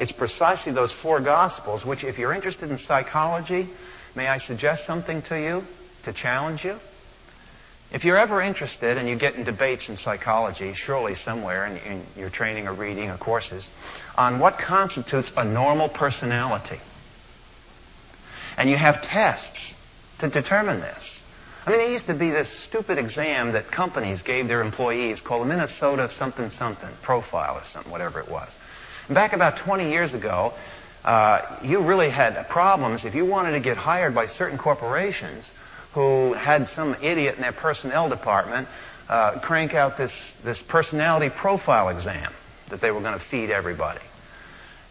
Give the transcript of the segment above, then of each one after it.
It's precisely those four Gospels, which, if you're interested in psychology, may I suggest something to you to challenge you? If you're ever interested and you get in debates in psychology, surely somewhere in, in your training or reading or courses, on what constitutes a normal personality, and you have tests to determine this. I mean, there used to be this stupid exam that companies gave their employees called the Minnesota something something profile or something, whatever it was. Back about 20 years ago, uh, you really had problems if you wanted to get hired by certain corporations who had some idiot in their personnel department uh, crank out this, this personality profile exam that they were going to feed everybody.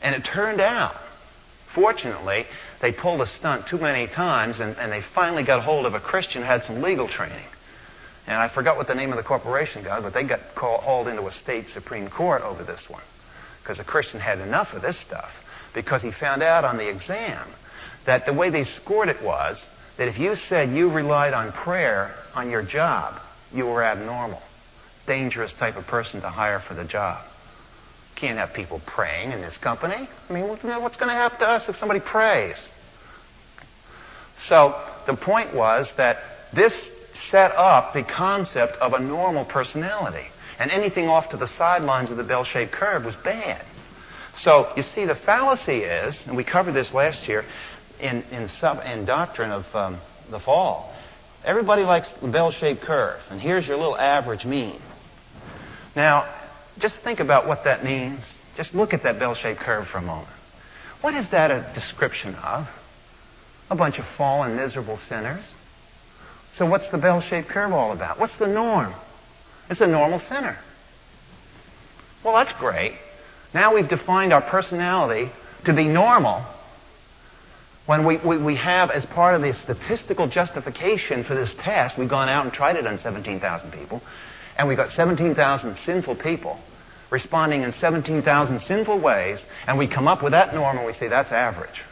And it turned out, fortunately, they pulled a stunt too many times and, and they finally got hold of a Christian who had some legal training. And I forgot what the name of the corporation got, but they got called, hauled into a state Supreme Court over this one. Because a Christian had enough of this stuff. Because he found out on the exam that the way they scored it was that if you said you relied on prayer on your job, you were abnormal. Dangerous type of person to hire for the job. Can't have people praying in this company. I mean, what's going to happen to us if somebody prays? So the point was that this set up the concept of a normal personality. And anything off to the sidelines of the bell shaped curve was bad. So you see, the fallacy is, and we covered this last year, in, in, sub, in doctrine of um, the fall. Everybody likes the bell shaped curve, and here's your little average mean. Now, just think about what that means. Just look at that bell shaped curve for a moment. What is that a description of? A bunch of fallen, miserable sinners. So, what's the bell shaped curve all about? What's the norm? It's a normal sinner. Well, that's great. Now we've defined our personality to be normal when we, we, we, have, as part of the statistical justification for this test, we've gone out and tried it on 17,000 people, and we've got 17,000 sinful people responding in 17,000 sinful ways, and we come up with that norm and we say that's average.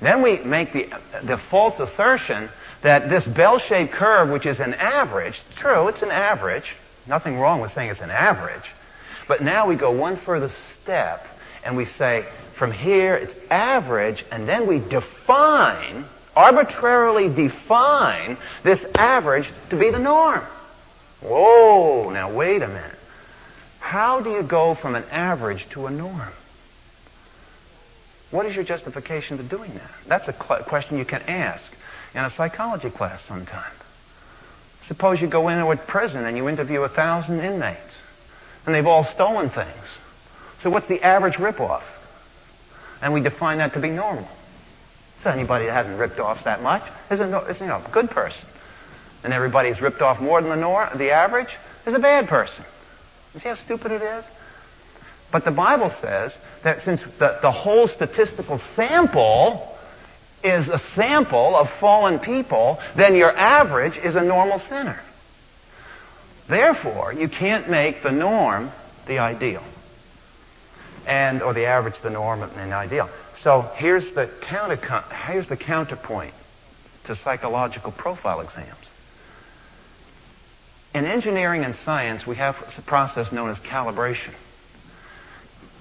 Then we make the, the false assertion that this bell shaped curve, which is an average, true, it's an average, nothing wrong with saying it's an average, but now we go one further step and we say, from here it's average, and then we define, arbitrarily define this average to be the norm. Whoa, now wait a minute. How do you go from an average to a norm? What is your justification for doing that? That's a question you can ask in a psychology class sometime. Suppose you go into a prison and you interview a thousand inmates, and they've all stolen things. So what's the average ripoff? And we define that to be normal. So anybody that hasn't ripped off that much is a, is, you know, a good person. And everybody who's ripped off more than the, nor- the average is a bad person. You see how stupid it is? But the Bible says that since the, the whole statistical sample is a sample of fallen people, then your average is a normal sinner. Therefore, you can't make the norm the ideal and or the average, the norm, and the ideal. So here's the counter, here's the counterpoint to psychological profile exams. In engineering and science, we have a process known as calibration.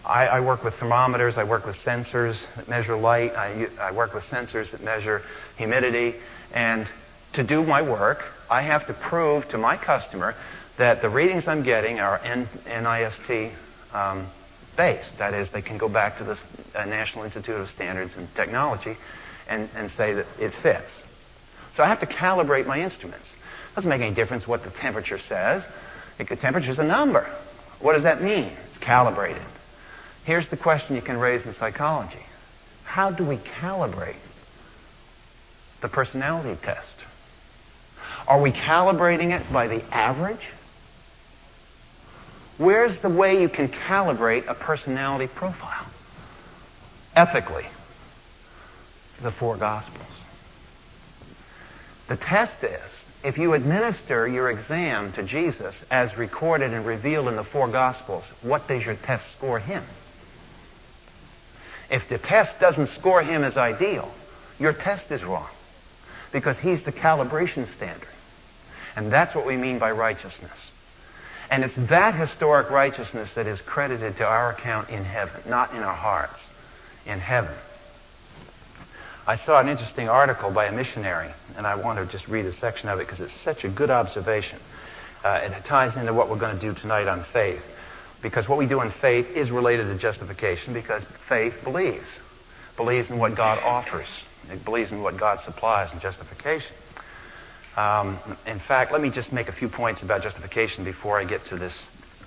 I, I work with thermometers, I work with sensors that measure light, I, I work with sensors that measure humidity, and to do my work, I have to prove to my customer that the readings I'm getting are N- NIST um, based. That is, they can go back to the uh, National Institute of Standards and Technology and, and say that it fits. So I have to calibrate my instruments. Doesn't make any difference what the temperature says. The temperature is a number. What does that mean? It's calibrated. Here's the question you can raise in psychology How do we calibrate the personality test? Are we calibrating it by the average? Where's the way you can calibrate a personality profile? Ethically, the four Gospels. The test is if you administer your exam to Jesus as recorded and revealed in the four Gospels, what does your test score him? If the test doesn't score him as ideal, your test is wrong because he's the calibration standard. And that's what we mean by righteousness. And it's that historic righteousness that is credited to our account in heaven, not in our hearts, in heaven. I saw an interesting article by a missionary, and I want to just read a section of it because it's such a good observation. Uh, it ties into what we're going to do tonight on faith. Because what we do in faith is related to justification because faith believes. Believes in what God offers. It believes in what God supplies in justification. Um, in fact, let me just make a few points about justification before I get to this,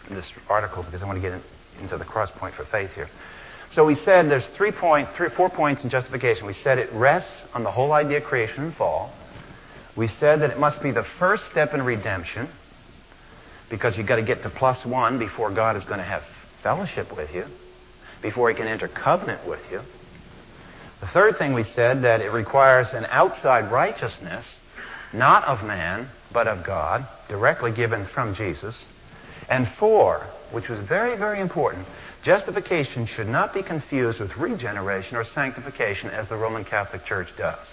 this article because I want to get in, into the cross point for faith here. So we said there's three point, three, four points in justification. We said it rests on the whole idea of creation and fall. We said that it must be the first step in redemption because you've got to get to plus one before God is going to have fellowship with you, before he can enter covenant with you. The third thing we said that it requires an outside righteousness not of man, but of God, directly given from Jesus. And four, which was very, very important, justification should not be confused with regeneration or sanctification as the Roman Catholic Church does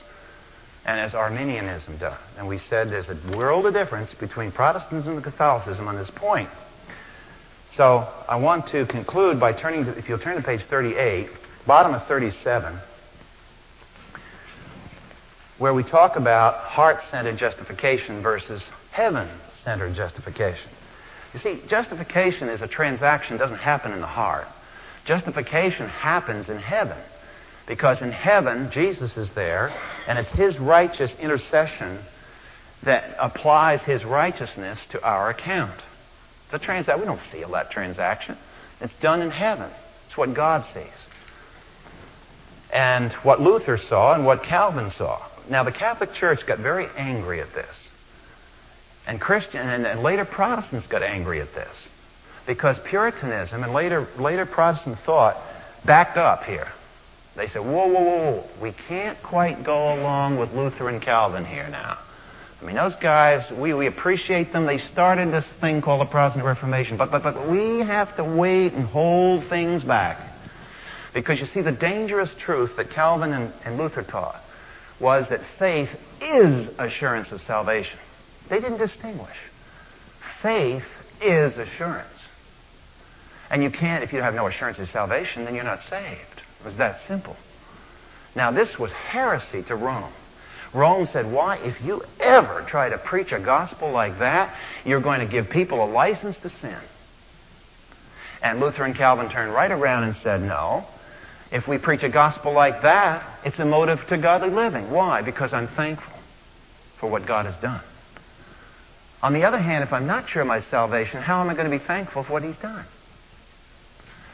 and as Arminianism does. And we said there's a world of difference between Protestantism and Catholicism on this point. So I want to conclude by turning to, if you'll turn to page 38, bottom of 37 where we talk about heart centered justification versus heaven centered justification. You see, justification is a transaction, doesn't happen in the heart. Justification happens in heaven. Because in heaven, Jesus is there, and it's His righteous intercession that applies His righteousness to our account. It's a transaction. We don't feel that transaction. It's done in heaven. It's what God sees. And what Luther saw and what Calvin saw. Now, the Catholic Church got very angry at this. And Christian and, and later Protestants got angry at this. Because Puritanism and later, later Protestant thought backed up here. They said, whoa, whoa, whoa, we can't quite go along with Luther and Calvin here now. I mean, those guys, we, we appreciate them. They started this thing called the Protestant Reformation, but, but, but we have to wait and hold things back. Because you see, the dangerous truth that Calvin and, and Luther taught was that faith is assurance of salvation. They didn't distinguish. Faith is assurance. And you can't, if you have no assurance of salvation, then you're not saved. It was that simple. Now, this was heresy to Rome. Rome said, Why, if you ever try to preach a gospel like that, you're going to give people a license to sin. And Luther and Calvin turned right around and said, No, if we preach a gospel like that, it's a motive to godly living. Why? Because I'm thankful for what God has done. On the other hand, if I'm not sure of my salvation, how am I going to be thankful for what He's done?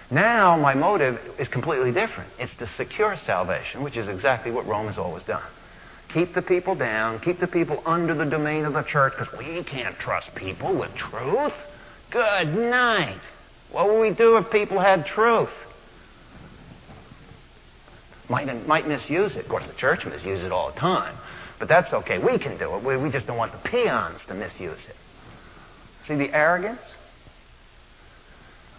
Now, my motive is completely different. It's to secure salvation, which is exactly what Rome has always done. Keep the people down, keep the people under the domain of the church, because we can't trust people with truth. Good night. What would we do if people had truth? might, might misuse it. Of course, the church misuses it all the time. But that's okay. We can do it. We, we just don't want the peons to misuse it. See the arrogance?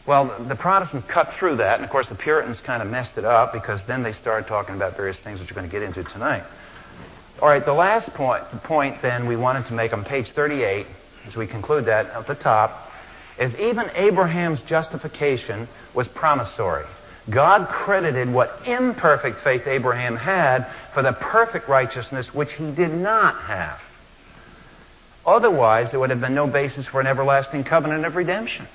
Well, the Protestants cut through that, and of course the Puritans kind of messed it up because then they started talking about various things which we're going to get into tonight. All right, the last point, the point then we wanted to make on page 38, as we conclude that at the top, is even Abraham's justification was promissory. God credited what imperfect faith Abraham had for the perfect righteousness which he did not have. Otherwise, there would have been no basis for an everlasting covenant of redemption.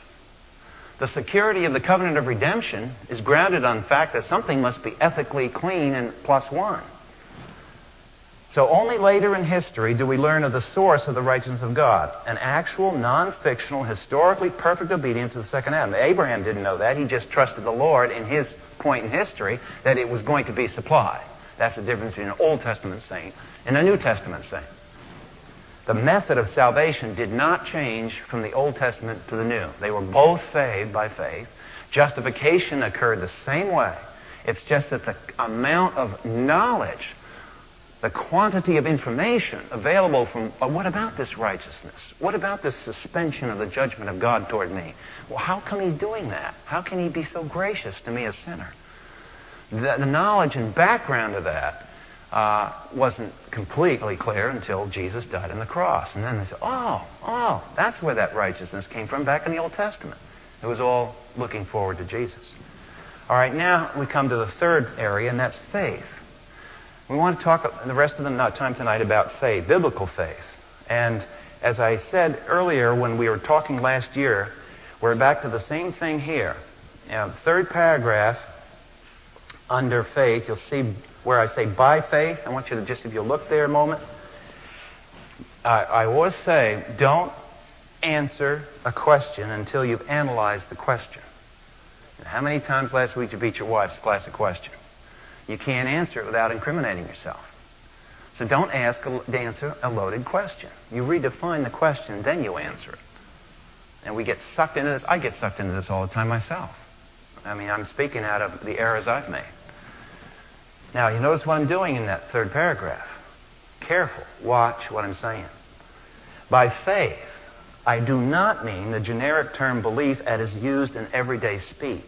The security of the covenant of redemption is grounded on the fact that something must be ethically clean and plus one. So only later in history do we learn of the source of the righteousness of God, an actual, non-fictional, historically perfect obedience to the second Adam. Abraham didn't know that. He just trusted the Lord in his point in history that it was going to be supplied. That's the difference between an Old Testament saint and a New Testament saint. The method of salvation did not change from the Old Testament to the New. They were both saved by faith. Justification occurred the same way. It's just that the amount of knowledge the quantity of information available from, well, what about this righteousness? What about this suspension of the judgment of God toward me? Well, how come he's doing that? How can he be so gracious to me, a sinner? The, the knowledge and background of that uh, wasn't completely clear until Jesus died on the cross. And then they said, oh, oh, that's where that righteousness came from back in the Old Testament. It was all looking forward to Jesus. All right, now we come to the third area, and that's faith. We want to talk the rest of the not time tonight about faith, biblical faith. And as I said earlier when we were talking last year, we're back to the same thing here. Now, third paragraph under faith, you'll see where I say by faith. I want you to just, if you'll look there a moment. I, I always say, don't answer a question until you've analyzed the question. how many times last week did you beat your wife's classic question? You can't answer it without incriminating yourself. So don't ask answer a loaded question. You redefine the question, then you answer it. And we get sucked into this. I get sucked into this all the time myself. I mean, I'm speaking out of the errors I've made. Now, you notice what I'm doing in that third paragraph. Careful. Watch what I'm saying. By faith, I do not mean the generic term belief as is used in everyday speech.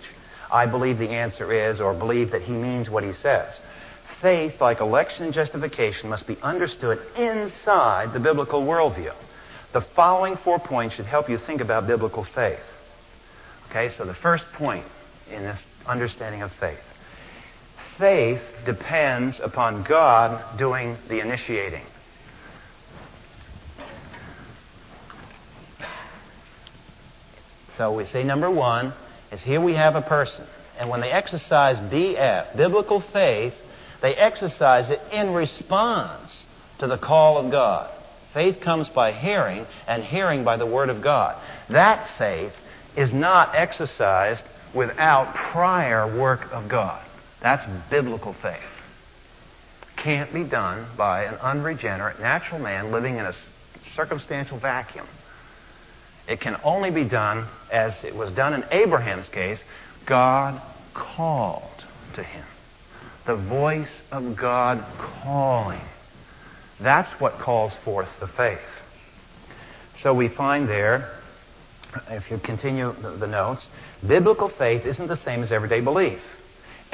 I believe the answer is, or believe that he means what he says. Faith, like election and justification, must be understood inside the biblical worldview. The following four points should help you think about biblical faith. Okay, so the first point in this understanding of faith faith depends upon God doing the initiating. So we say number one, is here we have a person. And when they exercise BF, biblical faith, they exercise it in response to the call of God. Faith comes by hearing, and hearing by the Word of God. That faith is not exercised without prior work of God. That's biblical faith. Can't be done by an unregenerate natural man living in a circumstantial vacuum. It can only be done as it was done in Abraham's case. God called to him. The voice of God calling. That's what calls forth the faith. So we find there, if you continue the notes, biblical faith isn't the same as everyday belief.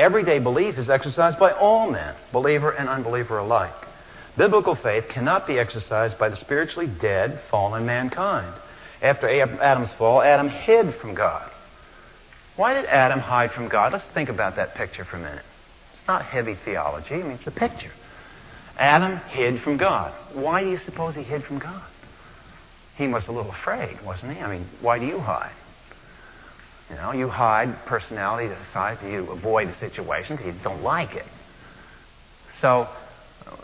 Everyday belief is exercised by all men, believer and unbeliever alike. Biblical faith cannot be exercised by the spiritually dead, fallen mankind. After Adam's fall, Adam hid from God. Why did Adam hide from God? Let's think about that picture for a minute. It's not heavy theology, I mean, it's a picture. Adam hid from God. Why do you suppose he hid from God? He was a little afraid, wasn't he? I mean, why do you hide? You know, you hide personality to the side, you avoid the situation because you don't like it. So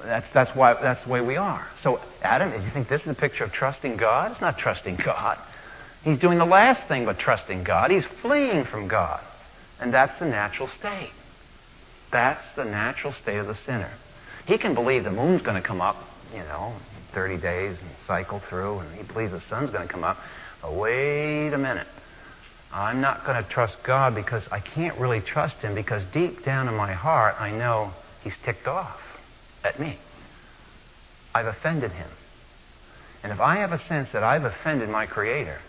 that's, that's, why, that's the way we are. So, Adam, do you think this is a picture of trusting God? It's not trusting God. He's doing the last thing but trusting God. He's fleeing from God. And that's the natural state. That's the natural state of the sinner. He can believe the moon's going to come up, you know, 30 days and cycle through, and he believes the sun's going to come up. But wait a minute. I'm not going to trust God because I can't really trust Him because deep down in my heart I know He's ticked off at me. I've offended Him. And if I have a sense that I've offended my Creator,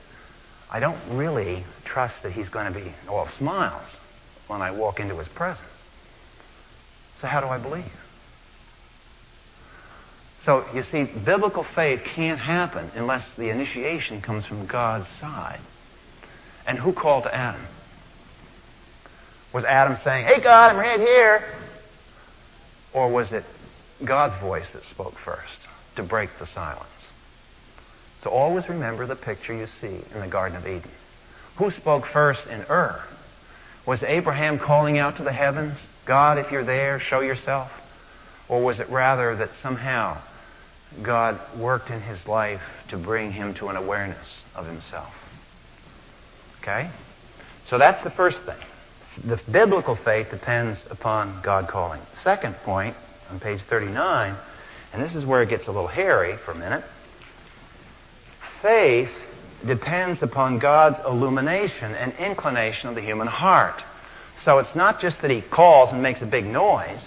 I don't really trust that He's going to be all smiles when I walk into His presence. So, how do I believe? So, you see, biblical faith can't happen unless the initiation comes from God's side. And who called to Adam? Was Adam saying, Hey, God, I'm right here? Or was it God's voice that spoke first to break the silence? So always remember the picture you see in the Garden of Eden. Who spoke first in Ur? Was Abraham calling out to the heavens, God, if you're there, show yourself? Or was it rather that somehow God worked in his life to bring him to an awareness of himself? Okay? So that's the first thing. The biblical faith depends upon God calling. Second point on page 39, and this is where it gets a little hairy for a minute. Faith depends upon God's illumination and inclination of the human heart. So it's not just that He calls and makes a big noise.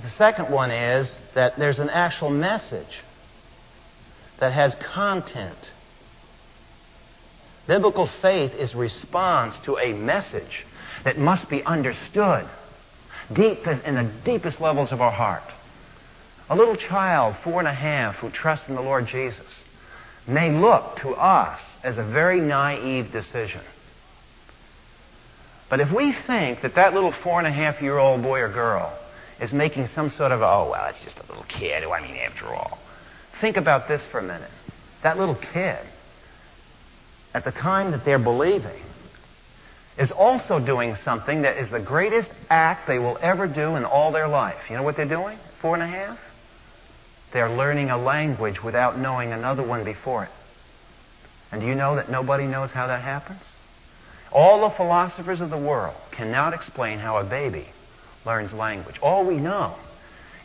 The second one is that there's an actual message that has content Biblical faith is response to a message that must be understood. deep in the deepest levels of our heart. A little child, four and a half, who trusts in the Lord Jesus, may look to us as a very naive decision. But if we think that that little four and a half year old boy or girl is making some sort of, oh, well, it's just a little kid. I mean, after all. Think about this for a minute. That little kid, at the time that they're believing, is also doing something that is the greatest act they will ever do in all their life. You know what they're doing? Four and a half? They're learning a language without knowing another one before it. And do you know that nobody knows how that happens? All the philosophers of the world cannot explain how a baby learns language. All we know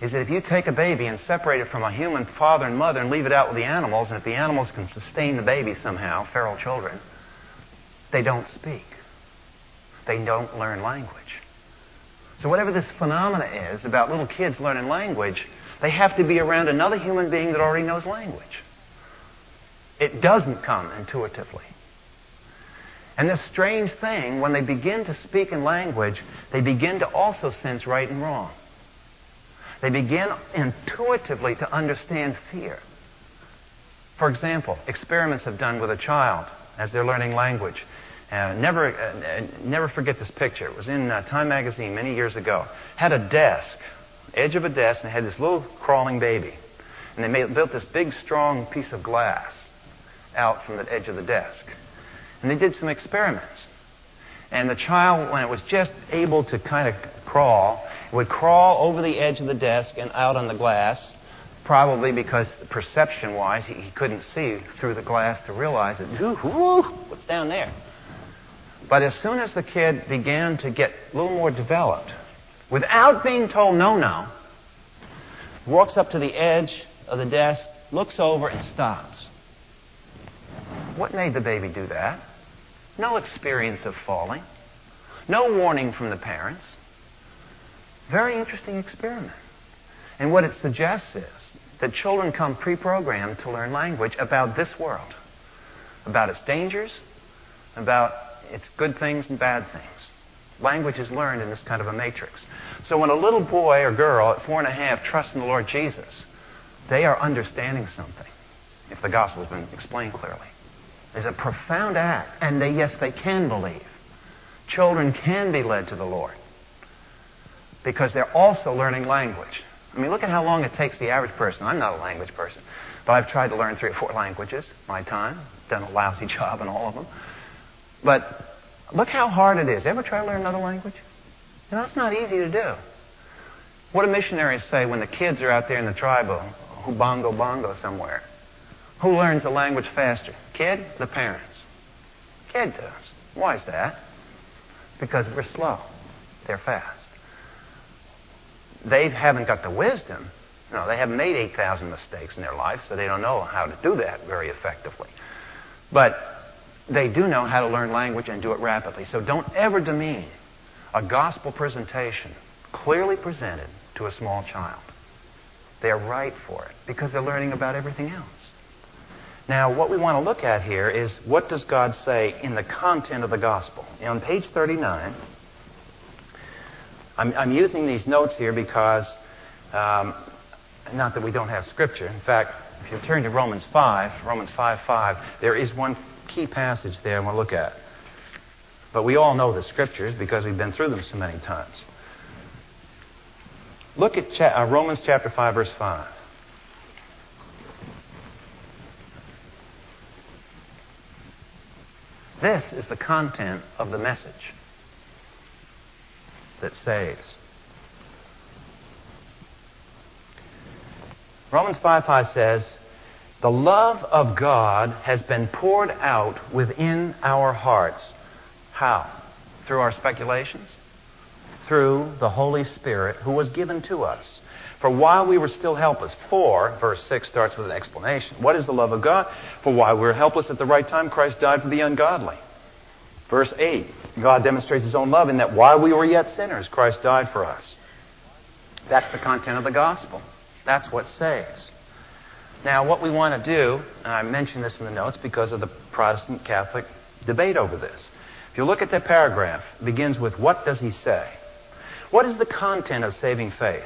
is that if you take a baby and separate it from a human father and mother and leave it out with the animals, and if the animals can sustain the baby somehow, feral children, they don't speak they don't learn language. So, whatever this phenomena is about little kids learning language, they have to be around another human being that already knows language. It doesn't come intuitively. And this strange thing, when they begin to speak in language, they begin to also sense right and wrong. They begin intuitively to understand fear. For example, experiments have done with a child as they're learning language. Uh, never, uh, never forget this picture. It was in uh, Time magazine many years ago. Had a desk, edge of a desk, and had this little crawling baby. And they made, built this big, strong piece of glass out from the edge of the desk. And they did some experiments. And the child, when it was just able to kind of crawl, would crawl over the edge of the desk and out on the glass, probably because perception wise, he, he couldn't see through the glass to realize it. ooh, ooh, what's down there? But as soon as the kid began to get a little more developed, without being told no, no, walks up to the edge of the desk, looks over, and stops. What made the baby do that? No experience of falling, no warning from the parents. Very interesting experiment. And what it suggests is that children come pre programmed to learn language about this world, about its dangers, about its good things and bad things. Language is learned in this kind of a matrix. So when a little boy or girl at four and a half trusts in the Lord Jesus, they are understanding something, if the gospel has been explained clearly. There's a profound act, and they, yes, they can believe. Children can be led to the Lord because they're also learning language. I mean, look at how long it takes the average person. I'm not a language person, but I've tried to learn three or four languages my time, done a lousy job in all of them. But look how hard it is. Ever try to learn another language? You know, it's not easy to do. What do missionaries say when the kids are out there in the tribe who bongo bongo somewhere? Who learns the language faster? Kid? The parents. Kid does. Why is that? It's because we're slow. They're fast. They haven't got the wisdom. No, they haven't made 8,000 mistakes in their life, so they don't know how to do that very effectively. But they do know how to learn language and do it rapidly. So don't ever demean a gospel presentation clearly presented to a small child. They're right for it because they're learning about everything else. Now, what we want to look at here is what does God say in the content of the gospel? on page 39, I'm, I'm, using these notes here because, um, not that we don't have scripture. In fact, if you turn to Romans 5, Romans 5 5, there is one key passage there I want to look at. But we all know the scriptures because we've been through them so many times. Look at cha- uh, Romans chapter 5, verse 5. This is the content of the message that saves. Romans 5 5 says, the love of God has been poured out within our hearts. How? Through our speculations? Through the Holy Spirit who was given to us. For while we were still helpless, for, verse 6 starts with an explanation. What is the love of God? For while we were helpless at the right time, Christ died for the ungodly. Verse 8, God demonstrates his own love in that while we were yet sinners, Christ died for us. That's the content of the gospel. That's what saves. Now, what we want to do, and I mention this in the notes because of the Protestant Catholic debate over this. If you look at that paragraph, it begins with, What does he say? What is the content of saving faith?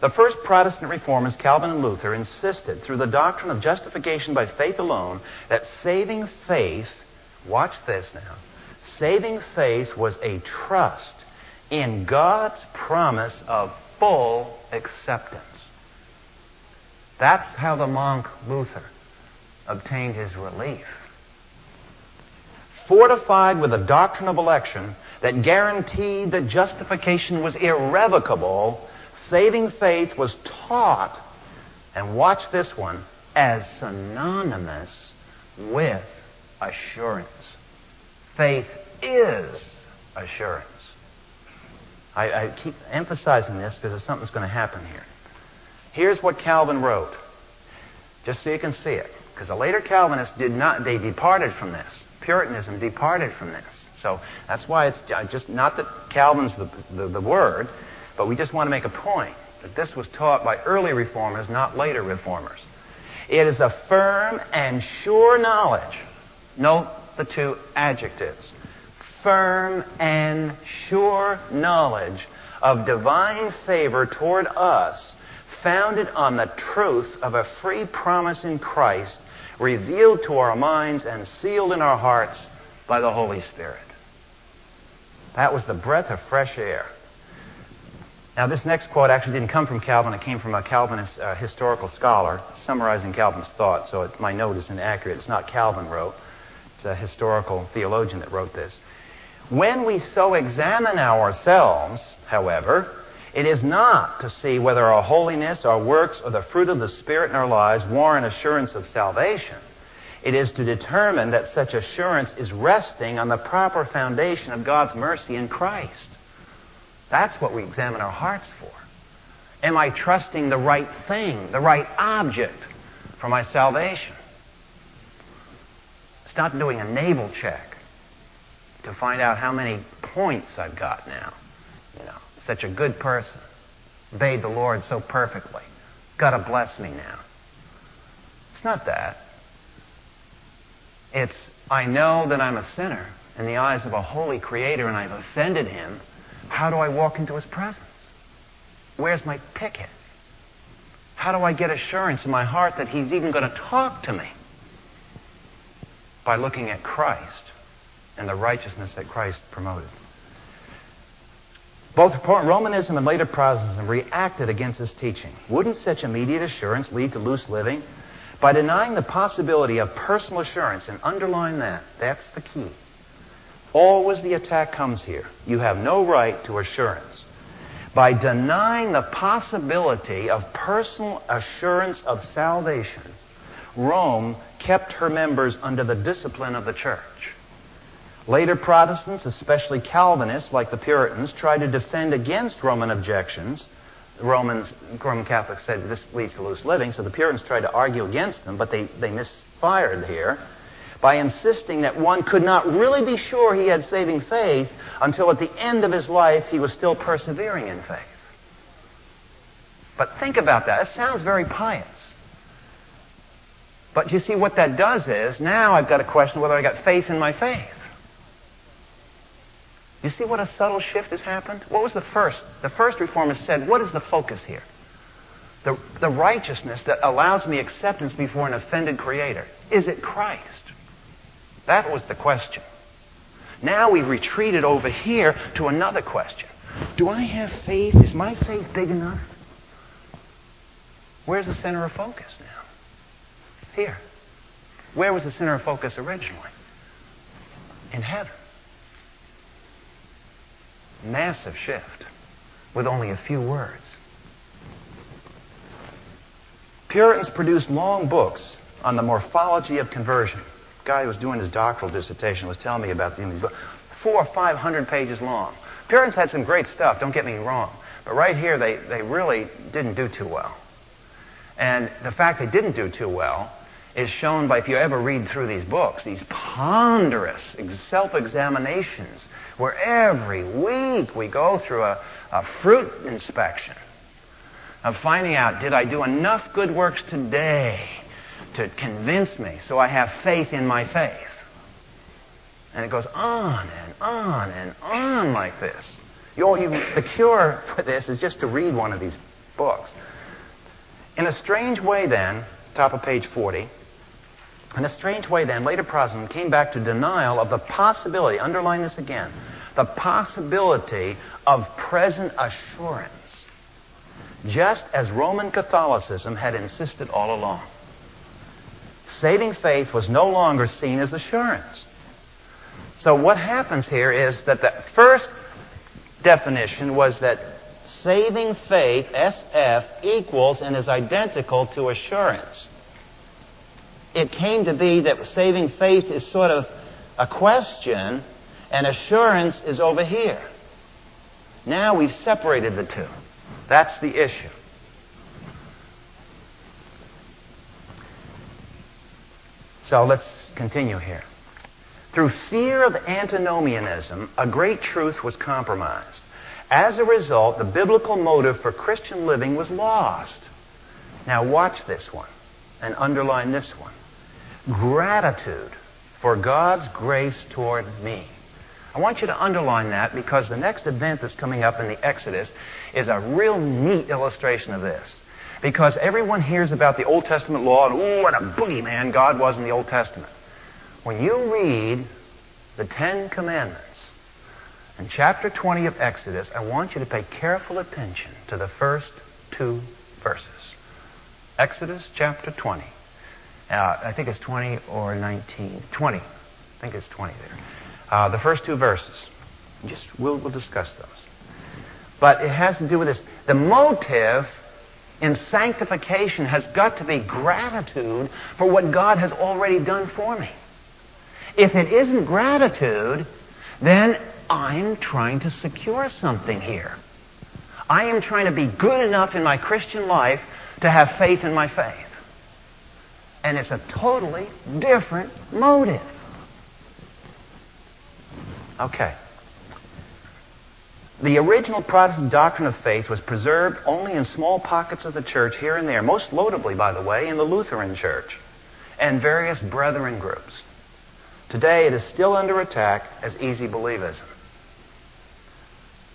The first Protestant reformers, Calvin and Luther, insisted through the doctrine of justification by faith alone that saving faith, watch this now, saving faith was a trust in God's promise of full acceptance. That's how the monk Luther obtained his relief. Fortified with a doctrine of election that guaranteed that justification was irrevocable, saving faith was taught, and watch this one, as synonymous with assurance. Faith is assurance. I, I keep emphasizing this because something's going to happen here. Here's what Calvin wrote, just so you can see it. Because the later Calvinists did not, they departed from this. Puritanism departed from this. So that's why it's just not that Calvin's the, the, the word, but we just want to make a point that this was taught by early reformers, not later reformers. It is a firm and sure knowledge. Note the two adjectives. Firm and sure knowledge of divine favor toward us, founded on the truth of a free promise in Christ, revealed to our minds and sealed in our hearts by the Holy Spirit. That was the breath of fresh air. Now, this next quote actually didn't come from Calvin. It came from a Calvinist uh, historical scholar summarizing Calvin's thought, so it, my note is inaccurate. It's not Calvin wrote, it's a historical theologian that wrote this. When we so examine ourselves, however, it is not to see whether our holiness, our works, or the fruit of the Spirit in our lives warrant assurance of salvation. It is to determine that such assurance is resting on the proper foundation of God's mercy in Christ. That's what we examine our hearts for. Am I trusting the right thing, the right object for my salvation? Not doing a navel check to find out how many points I've got now. You know, such a good person. Obeyed the Lord so perfectly. Got to bless me now. It's not that. It's, I know that I'm a sinner in the eyes of a holy creator and I've offended him how do I walk into his presence? Where's my ticket? How do I get assurance in my heart that he's even going to talk to me? By looking at Christ and the righteousness that Christ promoted. Both Romanism and later Protestantism reacted against this teaching. Wouldn't such immediate assurance lead to loose living? By denying the possibility of personal assurance and underline that, that's the key. Always the attack comes here. You have no right to assurance. By denying the possibility of personal assurance of salvation, Rome kept her members under the discipline of the church. Later Protestants, especially Calvinists like the Puritans, tried to defend against Roman objections. The Romans, Roman Catholics said this leads to loose living, so the Puritans tried to argue against them, but they, they misfired here by insisting that one could not really be sure he had saving faith until at the end of his life he was still persevering in faith. But think about that. It sounds very pious. But you see, what that does is now I've got to question whether I got faith in my faith. You see what a subtle shift has happened? What was the first? The first reformers said, What is the focus here? The, the righteousness that allows me acceptance before an offended Creator. Is it Christ? That was the question. Now we've retreated over here to another question. Do I have faith? Is my faith big enough? Where's the center of focus now? Here. Where was the center of focus originally? In heaven. Massive shift with only a few words. Puritans produced long books on the morphology of conversion guy who was doing his doctoral dissertation was telling me about these books. Four or five hundred pages long. Puritans had some great stuff, don't get me wrong. But right here, they, they really didn't do too well. And the fact they didn't do too well is shown by if you ever read through these books, these ponderous self examinations, where every week we go through a, a fruit inspection of finding out did I do enough good works today to convince me so I have faith in my faith. And it goes on and on and on like this. You, you, the cure for this is just to read one of these books. In a strange way, then, top of page 40, in a strange way, then, later Protestant came back to denial of the possibility, underline this again, the possibility of present assurance, just as Roman Catholicism had insisted all along. Saving faith was no longer seen as assurance. So, what happens here is that the first definition was that saving faith, SF, equals and is identical to assurance it came to be that saving faith is sort of a question and assurance is over here. Now we've separated the two. That's the issue. So let's continue here. Through fear of antinomianism, a great truth was compromised. As a result, the biblical motive for Christian living was lost. Now, watch this one and underline this one gratitude for God's grace toward me. I want you to underline that because the next event that's coming up in the Exodus is a real neat illustration of this. Because everyone hears about the Old Testament law and, ooh, what a boogeyman God was in the Old Testament. When you read the Ten Commandments in chapter 20 of Exodus, I want you to pay careful attention to the first two verses. Exodus chapter 20. Uh, I think it's 20 or 19. 20. I think it's 20 there. Uh, the first two verses. Just we'll, we'll discuss those. But it has to do with this. The motive in sanctification has got to be gratitude for what God has already done for me. If it isn't gratitude, then I'm trying to secure something here. I am trying to be good enough in my Christian life to have faith in my faith. And it's a totally different motive. Okay. The original Protestant doctrine of faith was preserved only in small pockets of the church here and there, most notably, by the way, in the Lutheran Church and various brethren groups. Today, it is still under attack as easy believism.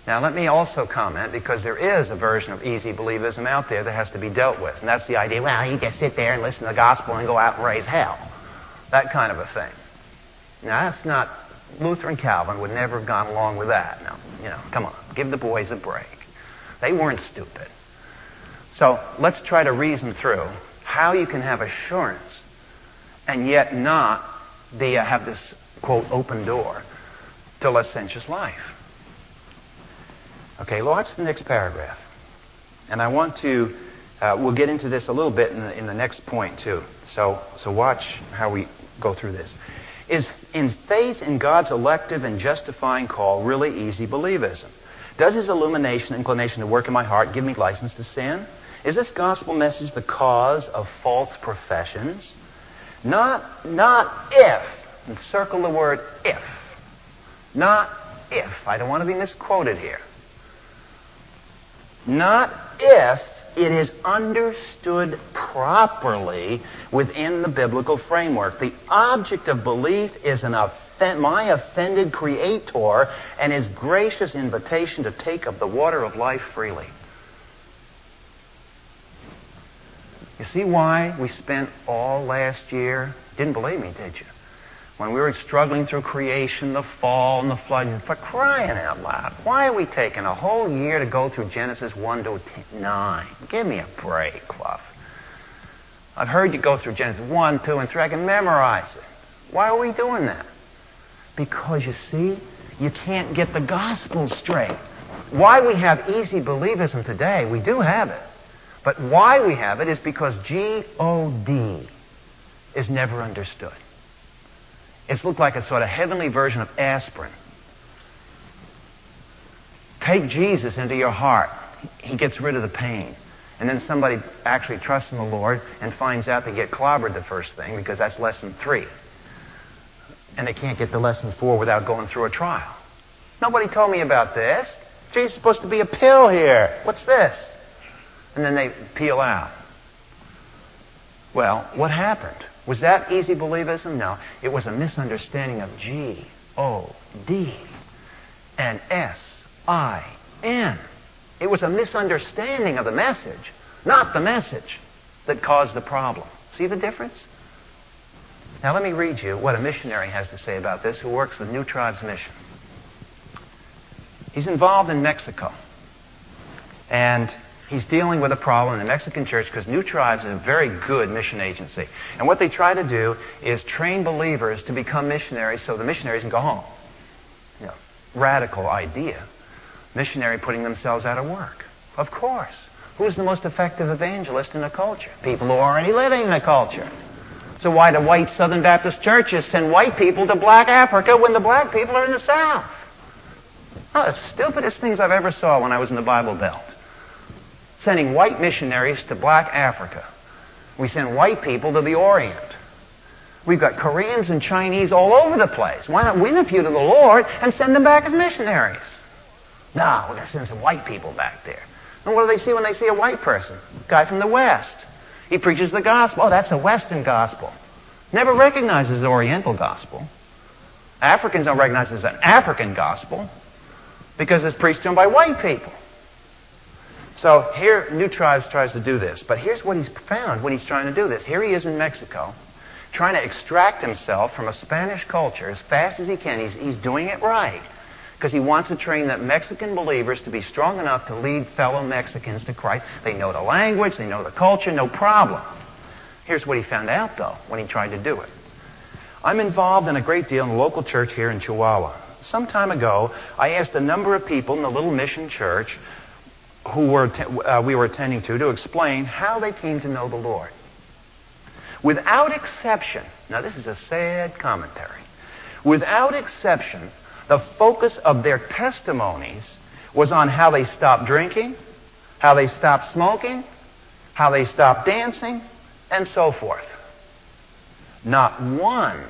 Now, let me also comment, because there is a version of easy believism out there that has to be dealt with. And that's the idea, well, you just sit there and listen to the gospel and go out and raise hell. That kind of a thing. Now, that's not, Luther and Calvin would never have gone along with that. Now, you know, come on, give the boys a break. They weren't stupid. So let's try to reason through how you can have assurance and yet not be, uh, have this, quote, open door to licentious life. Okay, well, watch the next paragraph. And I want to, uh, we'll get into this a little bit in the, in the next point too. So, so watch how we go through this. Is in faith in God's elective and justifying call really easy believism? Does his illumination, inclination to work in my heart give me license to sin? Is this gospel message the cause of false professions? Not, not if. And circle the word if. Not if. I don't want to be misquoted here not if it is understood properly within the biblical framework. The object of belief is an offen- my offended Creator and His gracious invitation to take of the water of life freely. You see why we spent all last year? Didn't believe me, did you? When we were struggling through creation, the fall, and the flood, for crying out loud, why are we taking a whole year to go through Genesis 1 to 9? Give me a break, Clough. I've heard you go through Genesis 1, 2, and 3. I can memorize it. Why are we doing that? Because you see, you can't get the gospel straight. Why we have easy believism today, we do have it. But why we have it is because G O D is never understood. It's looked like a sort of heavenly version of aspirin. Take Jesus into your heart. He gets rid of the pain. And then somebody actually trusts in the Lord and finds out they get clobbered the first thing because that's lesson three. And they can't get to lesson four without going through a trial. Nobody told me about this. Jesus is supposed to be a pill here. What's this? And then they peel out. Well, what happened? Was that easy believism? No. It was a misunderstanding of G, O, D, and S, I N. It was a misunderstanding of the message, not the message, that caused the problem. See the difference? Now, let me read you what a missionary has to say about this who works with New Tribes Mission. He's involved in Mexico. And he's dealing with a problem in the Mexican church because New Tribes is a very good mission agency. And what they try to do is train believers to become missionaries so the missionaries can go home. You know, radical idea. Missionary putting themselves out of work. Of course. Who's the most effective evangelist in a culture? People who are already living in a culture. So why do white Southern Baptist churches send white people to black Africa when the black people are in the South? Oh, the stupidest things I've ever saw when I was in the Bible Belt sending white missionaries to black Africa. We send white people to the Orient. We've got Koreans and Chinese all over the place. Why not win a few to the Lord and send them back as missionaries? No, we're going to send some white people back there. And what do they see when they see a white person? Guy from the West. He preaches the gospel. Oh, that's a Western gospel. Never recognizes the Oriental gospel. Africans don't recognize it as an African gospel because it's preached to them by white people. So here, New Tribes tries to do this. But here's what he's found when he's trying to do this. Here he is in Mexico, trying to extract himself from a Spanish culture as fast as he can. He's, he's doing it right because he wants to train the Mexican believers to be strong enough to lead fellow Mexicans to Christ. They know the language, they know the culture, no problem. Here's what he found out, though, when he tried to do it. I'm involved in a great deal in the local church here in Chihuahua. Some time ago, I asked a number of people in the little mission church who were, uh, we were attending to to explain how they came to know the Lord. Without exception, now this is a sad commentary, without exception, the focus of their testimonies was on how they stopped drinking, how they stopped smoking, how they stopped dancing, and so forth. Not one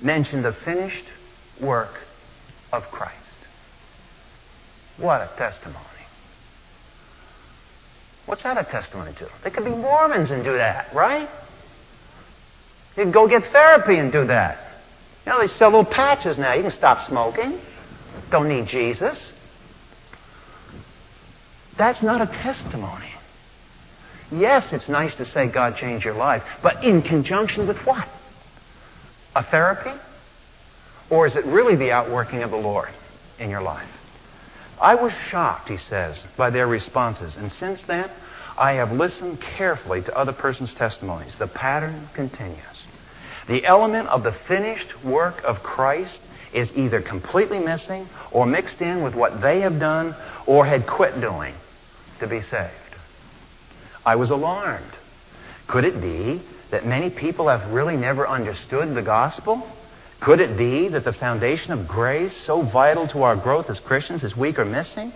mentioned the finished work of Christ. What a testimony. What's that a testimony to? They could be Mormons and do that, right? You can go get therapy and do that. You know, they sell little patches now. You can stop smoking. Don't need Jesus. That's not a testimony. Yes, it's nice to say God changed your life, but in conjunction with what? A therapy? Or is it really the outworking of the Lord in your life? I was shocked, he says, by their responses. And since then, I have listened carefully to other persons' testimonies. The pattern continues. The element of the finished work of Christ is either completely missing or mixed in with what they have done or had quit doing to be saved. I was alarmed. Could it be that many people have really never understood the gospel? Could it be that the foundation of grace, so vital to our growth as Christians, is weak or missing?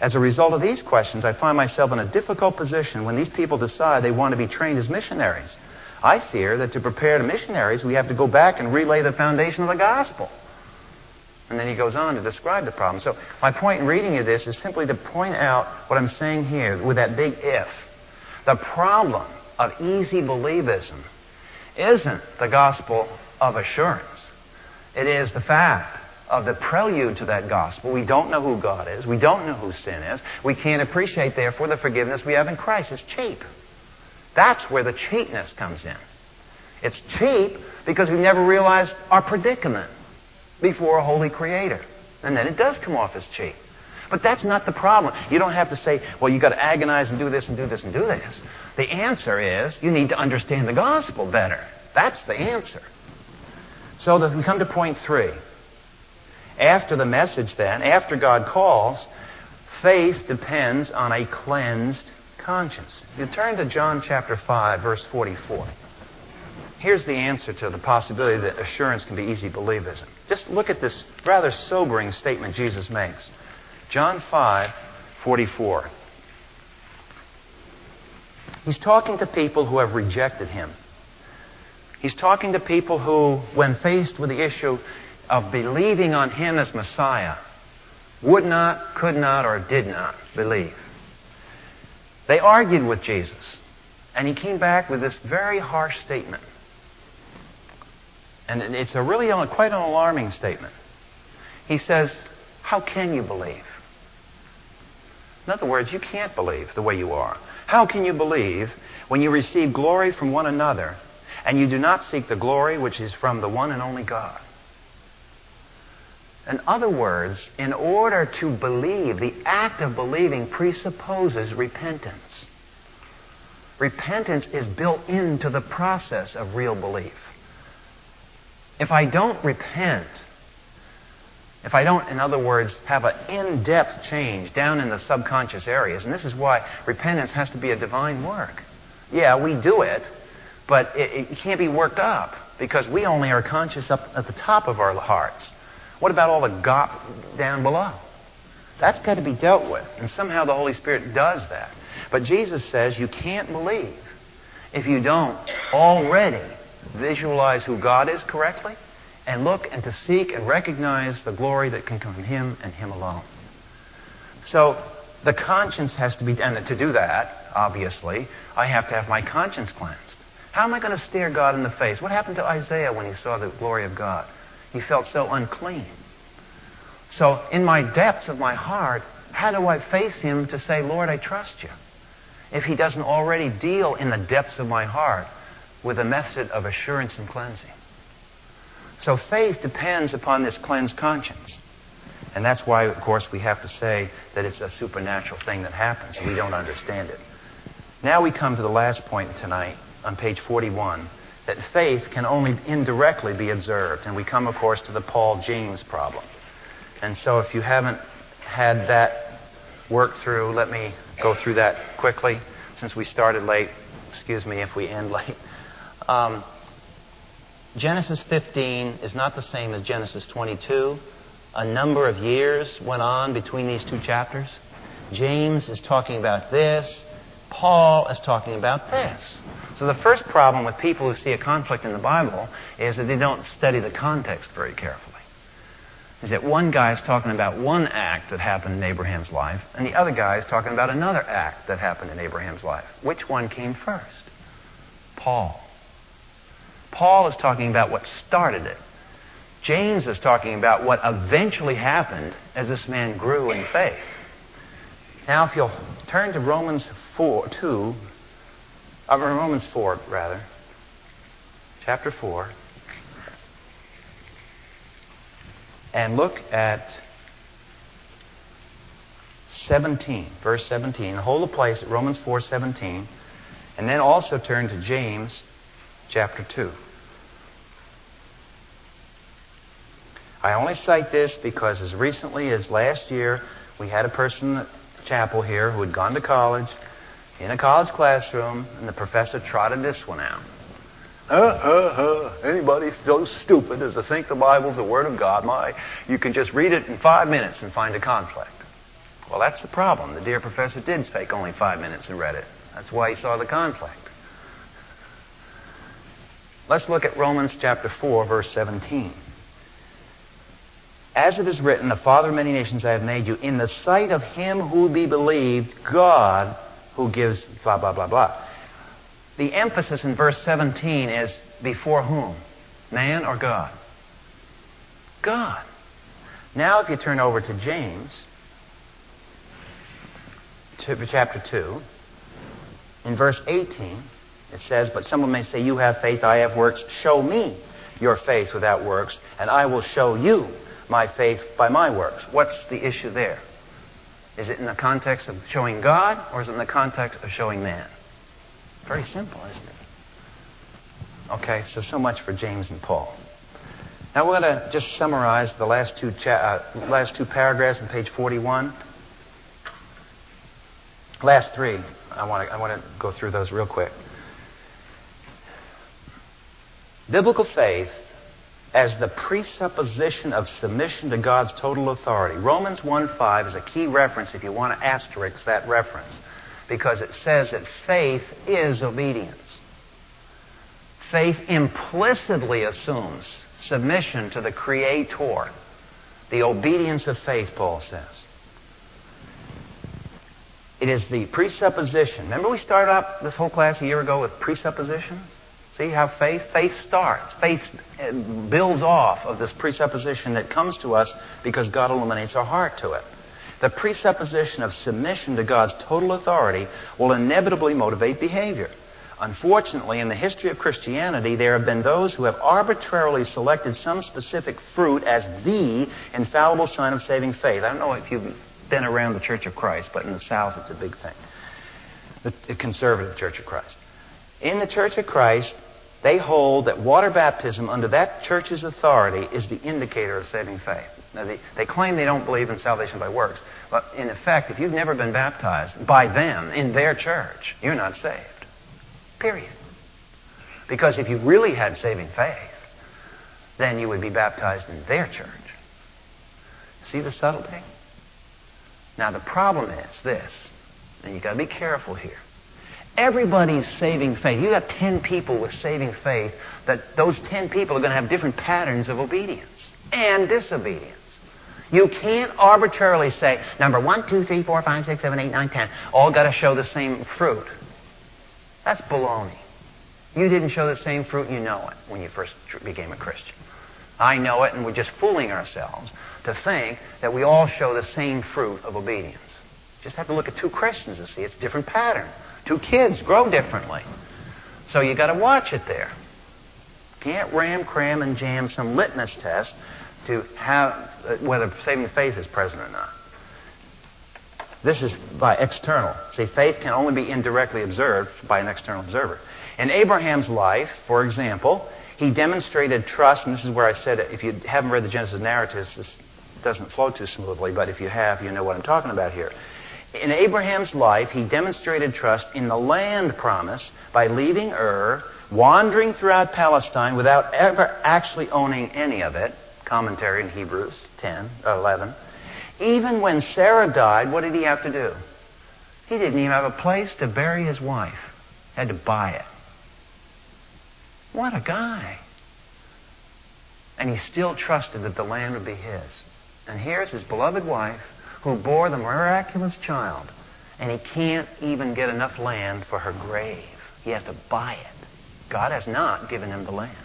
As a result of these questions, I find myself in a difficult position when these people decide they want to be trained as missionaries. I fear that to prepare the missionaries, we have to go back and relay the foundation of the gospel. And then he goes on to describe the problem. So, my point in reading you this is simply to point out what I'm saying here with that big if. The problem of easy believism isn't the gospel of assurance. It is the fact of the prelude to that gospel. We don't know who God is. We don't know who sin is. We can't appreciate, therefore, the forgiveness we have in Christ. It's cheap. That's where the cheapness comes in. It's cheap because we never realized our predicament before a holy creator. And then it does come off as cheap. But that's not the problem. You don't have to say, well, you've got to agonize and do this and do this and do this. The answer is you need to understand the gospel better. That's the answer. So that we come to point three. After the message, then, after God calls, faith depends on a cleansed conscience. You turn to John chapter 5, verse 44. Here's the answer to the possibility that assurance can be easy believism. Just look at this rather sobering statement Jesus makes. John 5, 44. He's talking to people who have rejected him. He's talking to people who, when faced with the issue of believing on Him as Messiah, would not, could not, or did not believe. They argued with Jesus, and He came back with this very harsh statement. And it's a really quite an alarming statement. He says, How can you believe? In other words, you can't believe the way you are. How can you believe when you receive glory from one another and you do not seek the glory which is from the one and only God? In other words, in order to believe, the act of believing presupposes repentance. Repentance is built into the process of real belief. If I don't repent, if I don't, in other words, have an in depth change down in the subconscious areas, and this is why repentance has to be a divine work. Yeah, we do it, but it, it can't be worked up because we only are conscious up at the top of our hearts. What about all the gop down below? That's got to be dealt with, and somehow the Holy Spirit does that. But Jesus says you can't believe if you don't already visualize who God is correctly and look and to seek and recognize the glory that can come from Him and Him alone. So the conscience has to be, and to do that, obviously, I have to have my conscience cleansed. How am I going to stare God in the face? What happened to Isaiah when he saw the glory of God? He felt so unclean. So, in my depths of my heart, how do I face Him to say, Lord, I trust you? If He doesn't already deal in the depths of my heart with a method of assurance and cleansing. So faith depends upon this cleansed conscience. And that's why, of course, we have to say that it's a supernatural thing that happens. We don't understand it. Now we come to the last point tonight on page 41 that faith can only indirectly be observed. And we come, of course, to the Paul James problem. And so if you haven't had that worked through, let me go through that quickly since we started late. Excuse me if we end late. Um, Genesis 15 is not the same as Genesis 22. A number of years went on between these two chapters. James is talking about this. Paul is talking about this. So the first problem with people who see a conflict in the Bible is that they don't study the context very carefully. Is that one guy is talking about one act that happened in Abraham's life, and the other guy is talking about another act that happened in Abraham's life. Which one came first? Paul. Paul is talking about what started it. James is talking about what eventually happened as this man grew in faith. Now, if you'll turn to Romans 4, 2, uh, Romans 4, rather, chapter 4, and look at 17, verse 17. Hold the place at Romans 4, 17, and then also turn to James chapter 2. I only cite this because as recently as last year, we had a person in the chapel here who had gone to college in a college classroom, and the professor trotted this one out. Uh, uh, uh, anybody so stupid as to think the Bible's the Word of God, my, you can just read it in five minutes and find a conflict. Well, that's the problem. The dear professor did take only five minutes and read it. That's why he saw the conflict. Let's look at Romans chapter 4, verse 17. As it is written, the Father of many nations I have made you, in the sight of him who be believed, God who gives blah, blah, blah, blah. The emphasis in verse 17 is before whom? Man or God? God. Now, if you turn over to James, chapter 2, in verse 18, it says, But someone may say, You have faith, I have works. Show me your faith without works, and I will show you my faith by my works. What's the issue there? Is it in the context of showing God, or is it in the context of showing man? Very simple, isn't it? Okay, so so much for James and Paul. Now we're going to just summarize the last two, cha- uh, last two paragraphs on page 41. Last three. I want to I want to go through those real quick. Biblical faith as the presupposition of submission to God's total authority. Romans 1:5 is a key reference if you want to asterisk that reference because it says that faith is obedience. Faith implicitly assumes submission to the Creator. The obedience of faith, Paul says. It is the presupposition. Remember we started out this whole class a year ago with presuppositions? See how faith? Faith starts. Faith uh, builds off of this presupposition that comes to us because God illuminates our heart to it. The presupposition of submission to God's total authority will inevitably motivate behavior. Unfortunately, in the history of Christianity, there have been those who have arbitrarily selected some specific fruit as the infallible sign of saving faith. I don't know if you've been around the Church of Christ, but in the South it's a big thing. The conservative Church of Christ. In the Church of Christ, they hold that water baptism under that church's authority is the indicator of saving faith. Now, they, they claim they don't believe in salvation by works. But in effect, if you've never been baptized by them in their church, you're not saved. Period. Because if you really had saving faith, then you would be baptized in their church. See the subtlety? Now, the problem is this, and you've got to be careful here. Everybody's saving faith. You have 10 people with saving faith, that those 10 people are going to have different patterns of obedience and disobedience. You can't arbitrarily say, number one, two, three, four, five, six, seven, eight, nine, ten, all got to show the same fruit. That's baloney. You didn't show the same fruit, you know it, when you first became a Christian. I know it, and we're just fooling ourselves to think that we all show the same fruit of obedience. Just have to look at two Christians to see it's different pattern. Two kids grow differently. So you got to watch it there. Can't ram, cram, and jam some litmus test to have uh, whether saving faith is present or not. This is by external. See, faith can only be indirectly observed by an external observer. In Abraham's life, for example, he demonstrated trust, and this is where I said if you haven't read the Genesis narratives, this doesn't flow too smoothly, but if you have, you know what I'm talking about here. In Abraham's life, he demonstrated trust in the land promise by leaving Ur, wandering throughout Palestine without ever actually owning any of it. Commentary in Hebrews 10, 11. Even when Sarah died, what did he have to do? He didn't even have a place to bury his wife. Had to buy it. What a guy. And he still trusted that the land would be his. And here's his beloved wife who bore the miraculous child. And he can't even get enough land for her grave. He has to buy it. God has not given him the land.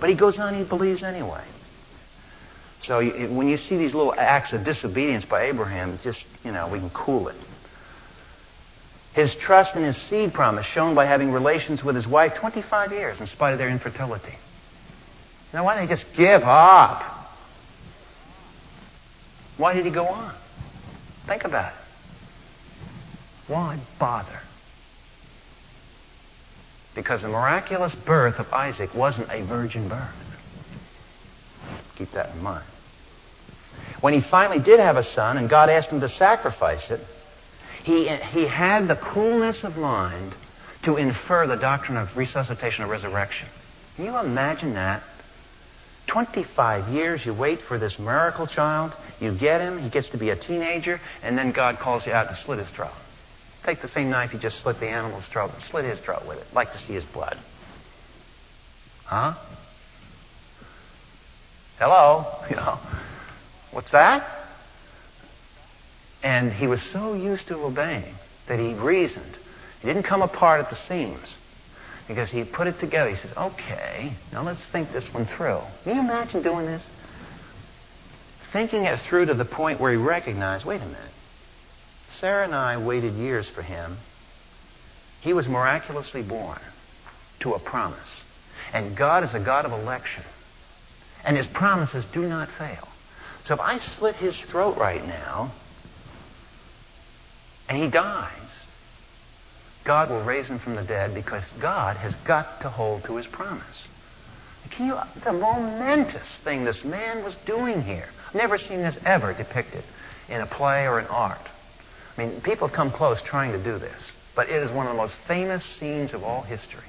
But he goes on, he believes anyway. So when you see these little acts of disobedience by Abraham, just, you know, we can cool it. His trust in his seed promise shown by having relations with his wife 25 years in spite of their infertility. Now, why didn't he just give up? Why did he go on? Think about it. Why bother? Because the miraculous birth of Isaac wasn't a virgin birth. Keep that in mind. When he finally did have a son and God asked him to sacrifice it, he, he had the coolness of mind to infer the doctrine of resuscitation or resurrection. Can you imagine that? 25 years you wait for this miracle child, you get him, he gets to be a teenager, and then God calls you out to slit his throat. Take the same knife you just slit the animal's throat and slit his throat with it. Like to see his blood. Huh? Hello? You know, what's that? And he was so used to obeying that he reasoned. He didn't come apart at the seams because he put it together. He says, okay, now let's think this one through. Can you imagine doing this? Thinking it through to the point where he recognized, wait a minute. Sarah and I waited years for him. He was miraculously born to a promise. And God is a God of election. And his promises do not fail. So if I slit his throat right now and he dies, God will raise him from the dead because God has got to hold to his promise. Can you, the momentous thing this man was doing here. I've never seen this ever depicted in a play or in art. I mean, people have come close trying to do this, but it is one of the most famous scenes of all history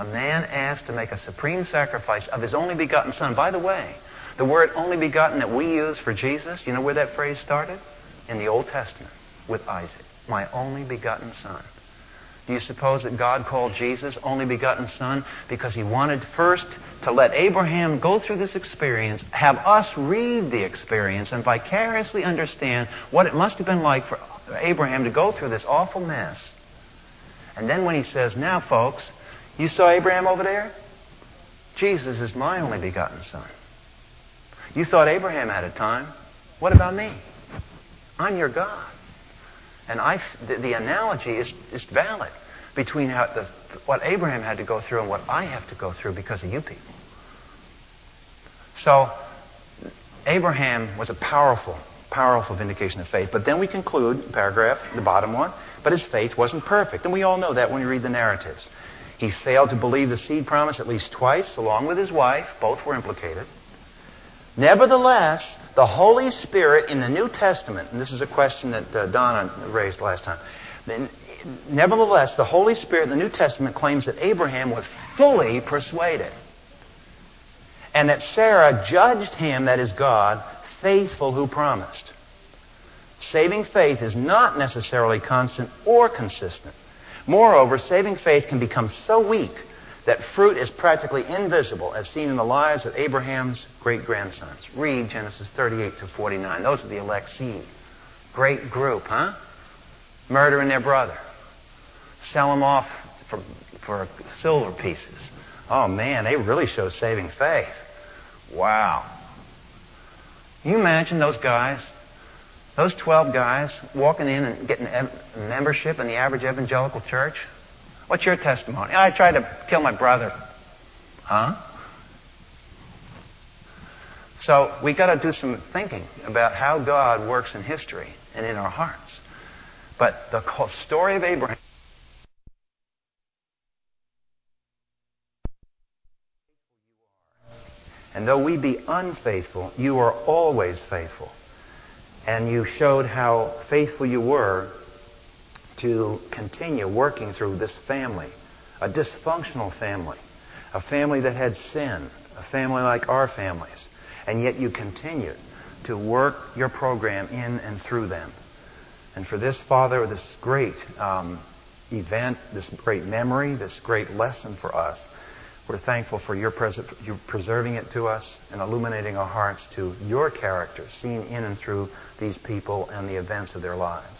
a man asked to make a supreme sacrifice of his only begotten son. By the way, the word only begotten that we use for Jesus, you know where that phrase started? In the Old Testament with Isaac. My only begotten son. Do you suppose that God called Jesus only begotten son because he wanted first to let Abraham go through this experience, have us read the experience, and vicariously understand what it must have been like for Abraham to go through this awful mess? And then when he says, Now, folks, You saw Abraham over there? Jesus is my only begotten Son. You thought Abraham had a time. What about me? I'm your God. And I, the, the analogy is, is valid between how the, what Abraham had to go through and what I have to go through because of you people. So, Abraham was a powerful, powerful vindication of faith. But then we conclude, paragraph, the bottom one, but his faith wasn't perfect. And we all know that when we read the narratives. He failed to believe the seed promise at least twice, along with his wife. Both were implicated. Nevertheless, the Holy Spirit in the New Testament, and this is a question that uh, Donna raised last time. Nevertheless, the Holy Spirit in the New Testament claims that Abraham was fully persuaded. And that Sarah judged him, that is God, faithful who promised. Saving faith is not necessarily constant or consistent. Moreover, saving faith can become so weak that fruit is practically invisible, as seen in the lives of Abraham's great grandsons. Read Genesis 38 to 49. Those are the elect seed. Great group, huh? Murdering their brother. Sell them off for, for silver pieces. Oh man, they really show saving faith. Wow. You imagine those guys? Those 12 guys walking in and getting membership in the average evangelical church? What's your testimony? I tried to kill my brother. Huh? So we got to do some thinking about how God works in history and in our hearts. But the story of Abraham. And though we be unfaithful, you are always faithful. And you showed how faithful you were to continue working through this family, a dysfunctional family, a family that had sin, a family like our families, and yet you continued to work your program in and through them. And for this, Father, this great um, event, this great memory, this great lesson for us, we're thankful for your, pres- your preserving it to us and illuminating our hearts to your character, seen in and through these people and the events of their lives.